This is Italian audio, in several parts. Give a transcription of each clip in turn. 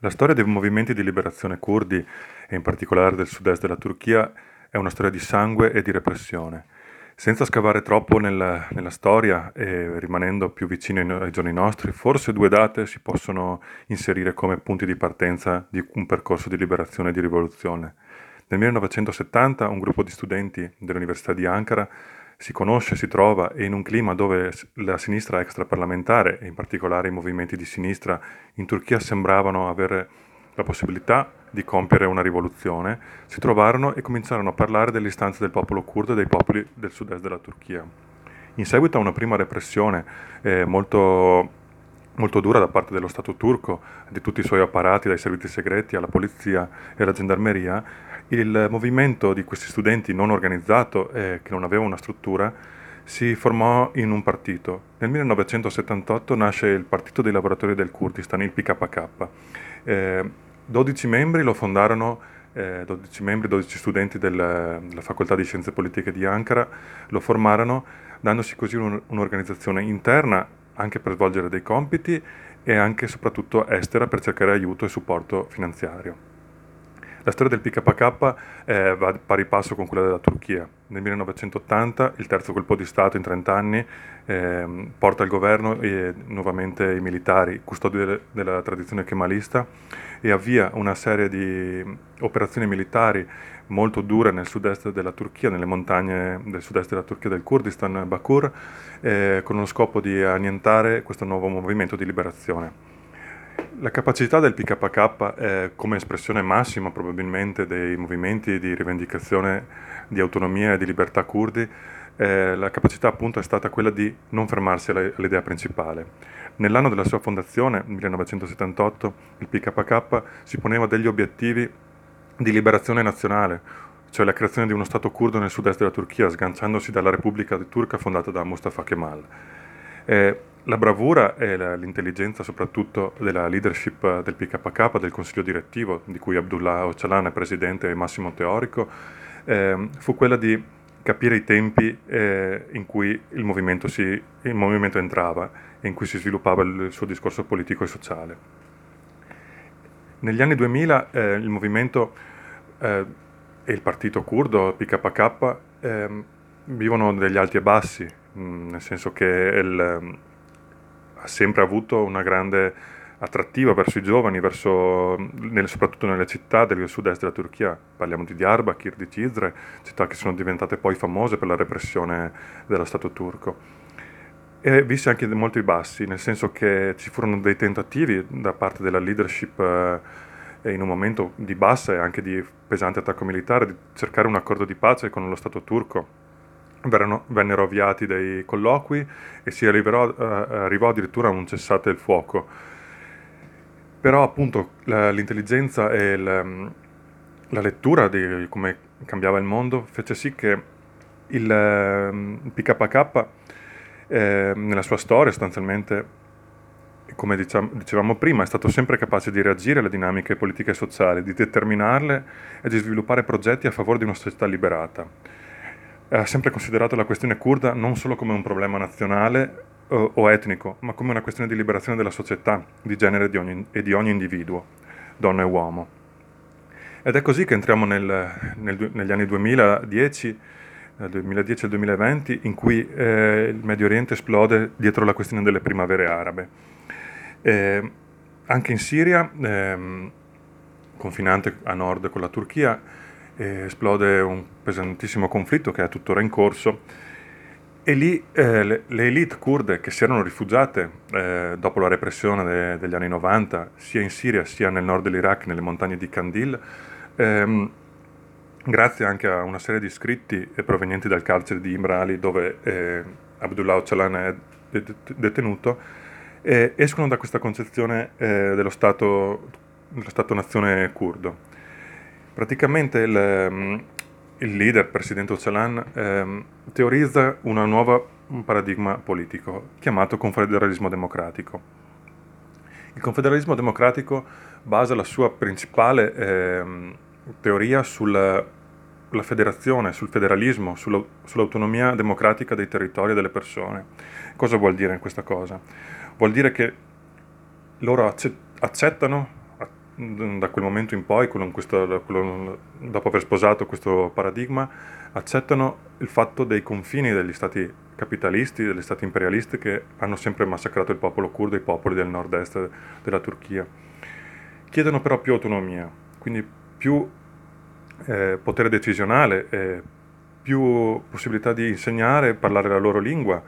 La storia dei movimenti di liberazione curdi, e in particolare del sud-est della Turchia, è una storia di sangue e di repressione. Senza scavare troppo nella, nella storia e rimanendo più vicini ai, ai giorni nostri, forse due date si possono inserire come punti di partenza di un percorso di liberazione e di rivoluzione. Nel 1970 un gruppo di studenti dell'Università di Ankara si conosce, si trova e in un clima dove la sinistra extraparlamentare e in particolare i movimenti di sinistra in Turchia sembravano avere la possibilità di compiere una rivoluzione, si trovarono e cominciarono a parlare delle istanze del popolo curdo e dei popoli del sud-est della Turchia. In seguito a una prima repressione eh, molto, molto dura da parte dello Stato turco, di tutti i suoi apparati, dai servizi segreti alla polizia e alla gendarmeria, il movimento di questi studenti non organizzato e che non aveva una struttura si formò in un partito. Nel 1978 nasce il Partito dei lavoratori del Kurdistan, il PKK. Eh, 12 membri lo fondarono, eh, 12 membri, 12 studenti del, della Facoltà di Scienze Politiche di Ankara lo formarono, dandosi così un, un'organizzazione interna anche per svolgere dei compiti e anche e soprattutto estera per cercare aiuto e supporto finanziario. La storia del PKK eh, va pari passo con quella della Turchia. Nel 1980 il terzo colpo di Stato in 30 anni eh, porta al governo e nuovamente i militari, custodi de- della tradizione kemalista, e avvia una serie di operazioni militari molto dure nel sud-est della Turchia, nelle montagne del sud-est della Turchia del Kurdistan, Bakur, eh, con lo scopo di annientare questo nuovo movimento di liberazione. La capacità del PKK è come espressione massima probabilmente dei movimenti di rivendicazione di autonomia e di libertà curdi, eh, la capacità appunto è stata quella di non fermarsi all'idea principale. Nell'anno della sua fondazione, 1978, il PKK si poneva degli obiettivi di liberazione nazionale, cioè la creazione di uno Stato curdo nel sud-est della Turchia, sganciandosi dalla Repubblica turca fondata da Mustafa Kemal. Eh, la bravura e l'intelligenza soprattutto della leadership del PKK, del consiglio direttivo, di cui Abdullah Öcalan è presidente e massimo teorico, eh, fu quella di capire i tempi eh, in cui il movimento, si, il movimento, entrava e in cui si sviluppava il suo discorso politico e sociale. Negli anni 2000 eh, il movimento eh, e il partito curdo, PKK, ehm, vivono degli alti e bassi, mh, mm, nel senso che il, ha sempre avuto una grande attrattiva verso i giovani, verso, nelle, soprattutto nelle città del sud-est della Turchia. Parliamo di Diyarbakir, di Cizre, città che sono diventate poi famose per la repressione dello Stato turco. E visse anche molti bassi, nel senso che ci furono dei tentativi da parte della leadership eh, in un momento di bassa e anche di pesante attacco militare di cercare un accordo di pace con lo Stato turco Verano, vennero avviati dei colloqui e si arriverò, eh, arrivò addirittura a un cessate il fuoco. Però appunto l'intelligenza e la, la, lettura di come cambiava il mondo fece sì che il, il PKK eh, nella sua storia sostanzialmente, come dicevamo prima, è stato sempre capace di reagire alle dinamiche politiche e sociali, di determinarle e di sviluppare progetti a favore di una società liberata ha sempre considerato la questione kurda non solo come un problema nazionale o, o etnico, ma come una questione di liberazione della società, di genere di ogni, e di ogni individuo, donna e uomo. Ed è così che entriamo nel, nel, negli anni 2010, dal 2010 al 2020, in cui eh, il Medio Oriente esplode dietro la questione delle primavere arabe. Eh, anche in Siria, eh, confinante a nord con la Turchia, esplode un pesantissimo conflitto che è tuttora in corso. E lì eh, le, le, elite kurde che si erano rifugiate eh, dopo la repressione de, degli anni 90 sia in Siria sia nel nord dell'Iraq, nelle montagne di Kandil, ehm, grazie anche a una serie di scritti provenienti dal carcere di Imrali dove eh, Abdullah Öcalan è detenuto, escono da questa concezione eh, dello Stato, dello Stato-nazione curdo. Praticamente il, ehm, il leader, presidente Öcalan, ehm, teorizza una nuova, un paradigma politico chiamato confederalismo democratico. Il confederalismo democratico basa la sua principale ehm, teoria sulla federazione, sul federalismo, sulla, sull'autonomia democratica dei territori e delle persone. Cosa vuol dire questa cosa? Vuol dire che loro accettano da quel momento in poi, questo, dopo aver sposato questo paradigma, accettano il fatto dei confini degli stati capitalisti, degli stati imperialisti che hanno sempre massacrato il popolo curdo i popoli del nord-est della Turchia. Chiedono però più autonomia, quindi più eh, potere decisionale, eh, più possibilità di insegnare parlare la loro lingua,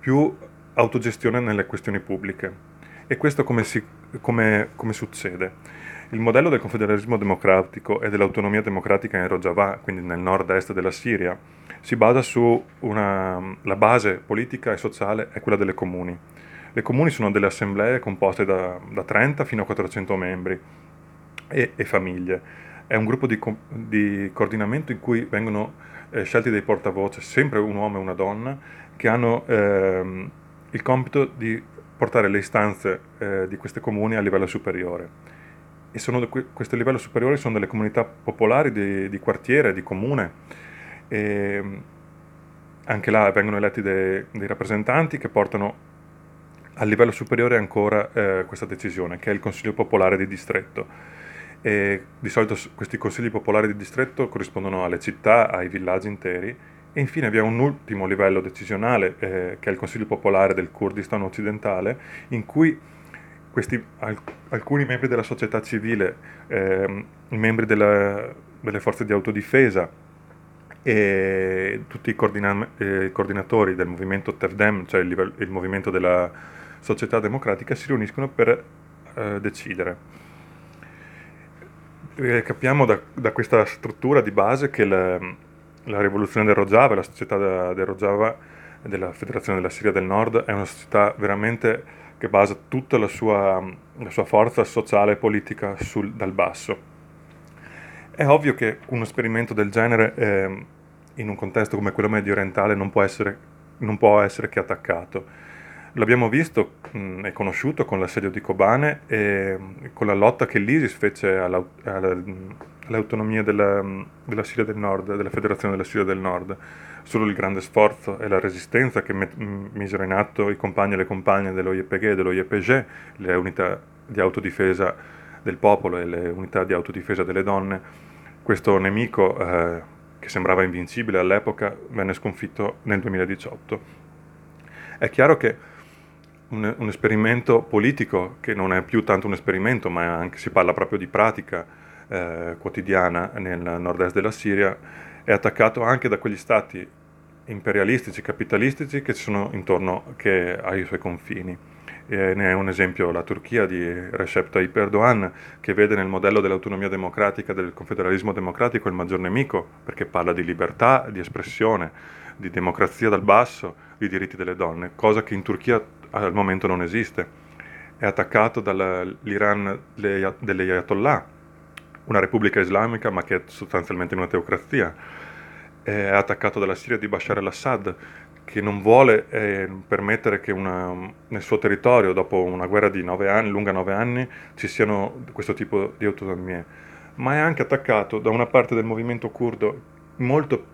più autogestione nelle questioni pubbliche. E questo come, si, come, come succede? Il modello del confederalismo democratico e dell'autonomia democratica in Rojava, quindi nel nord-est della Siria, si basa su una, la base politica e sociale è quella delle comuni. Le comuni sono delle assemblee composte da, da 30 fino a 400 membri e, e, famiglie. È un gruppo di, di coordinamento in cui vengono eh, scelti dei portavoce, sempre un uomo e una donna, che hanno ehm, il compito di portare le istanze eh, di queste comuni a livello superiore. E sono, questo livello superiore sono delle comunità popolari di, di quartiere, di comune. E anche là vengono eletti dei, dei, rappresentanti che portano a livello superiore ancora eh, questa decisione, che è il Consiglio Popolare di Distretto. E di solito questi consigli popolari di distretto corrispondono alle città, ai villaggi interi e infine vi è un ultimo livello decisionale, eh, che è il Consiglio Popolare del Kurdistan occidentale, in cui questi, alc- alcuni membri della società civile, eh, i membri della, delle forze di autodifesa e tutti i coordina- eh, coordinatori del movimento TEFDEM, cioè il, livello, il, movimento della società democratica, si riuniscono per eh, decidere. E capiamo da, da, questa struttura di base che la, la rivoluzione del Rojava, la società del Rojava della Federazione della Siria del Nord è una società veramente che basa tutta la sua, la sua forza sociale e politica sul, dal basso. È ovvio che un esperimento del genere eh, in un contesto come quello medio orientale non può essere, non può essere che attaccato. L'abbiamo visto e conosciuto con l'assedio di Kobane e con la lotta che l'ISIS fece alla, alla, all'autonomia della, della, Siria del Nord, della Federazione della Siria del Nord. Solo il grande sforzo e la resistenza che met, misero in atto i compagni e le compagne dello YPG e dello YPG, le unità di autodifesa del popolo e le unità di autodifesa delle donne, questo nemico eh, che sembrava invincibile all'epoca venne sconfitto nel 2018. È chiaro che un, un, esperimento politico, che non è più tanto un esperimento, ma anche si parla proprio di pratica eh, quotidiana nel nord-est della Siria, è attaccato anche da quegli stati imperialistici, capitalistici che ci sono intorno, che ai suoi confini. E ne è un esempio la Turchia di Recep Tayyip Erdogan, che vede nel modello dell'autonomia democratica, del confederalismo democratico, il maggior nemico, perché parla di libertà, di espressione, di democrazia dal basso, di diritti delle donne, cosa che in Turchia al momento non esiste. È attaccato dall'Iran degli Ayatollah, una repubblica islamica ma che è sostanzialmente una teocrazia. È attaccato dalla Siria di Bashar al-Assad, che non vuole eh, permettere che una, nel suo territorio, dopo una guerra di nove anni, lunga nove anni, ci siano questo tipo di autonomie. Ma è anche attaccato da una parte del movimento curdo molto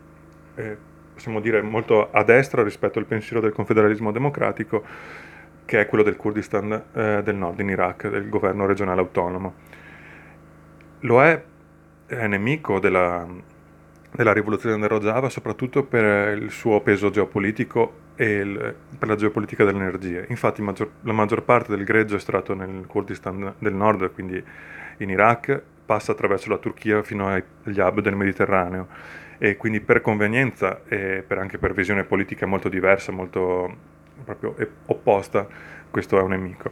eh, possiamo dire, molto a destra rispetto al pensiero del confederalismo democratico, che è quello del Kurdistan eh, del nord in Iraq, del governo regionale autonomo. Lo è, è nemico della, della rivoluzione del Rojava soprattutto per il suo peso geopolitico e il, per la geopolitica dell'energia. Infatti maggior, la maggior parte del greggio estratto nel Kurdistan del nord, quindi in Iraq, passa attraverso la Turchia fino agli hub del Mediterraneo e quindi per convenienza e per anche per visione politica molto diversa, molto proprio opposta, questo è un nemico.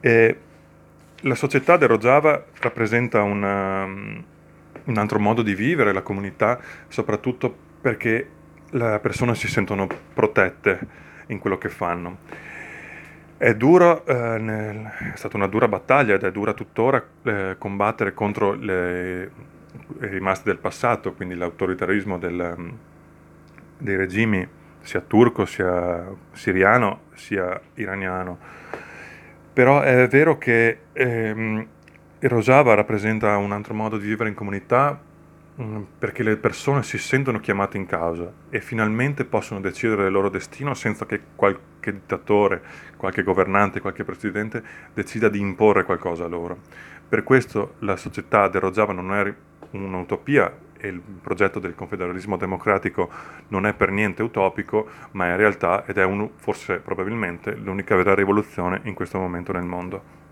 E la società del Rojava rappresenta una, un altro modo di vivere la comunità, soprattutto perché le persone si sentono protette in quello che fanno. È duro, eh, nel, è stata una dura battaglia ed è dura tuttora eh, combattere contro le, rimasti del passato, quindi l'autoritarismo del, mm, dei regimi sia turco, sia siriano, sia iraniano. Però è vero che ehm, Rojava rappresenta un altro modo di vivere in comunità mm, perché le persone si sentono chiamate in causa e finalmente possono decidere il loro destino senza che qualche dittatore, qualche governante, qualche presidente decida di imporre qualcosa a loro. Per questo la società del Rojava non è un'utopia e il progetto del confederalismo democratico non è per niente utopico, ma è realtà ed è un, forse probabilmente l'unica vera rivoluzione in questo momento nel mondo.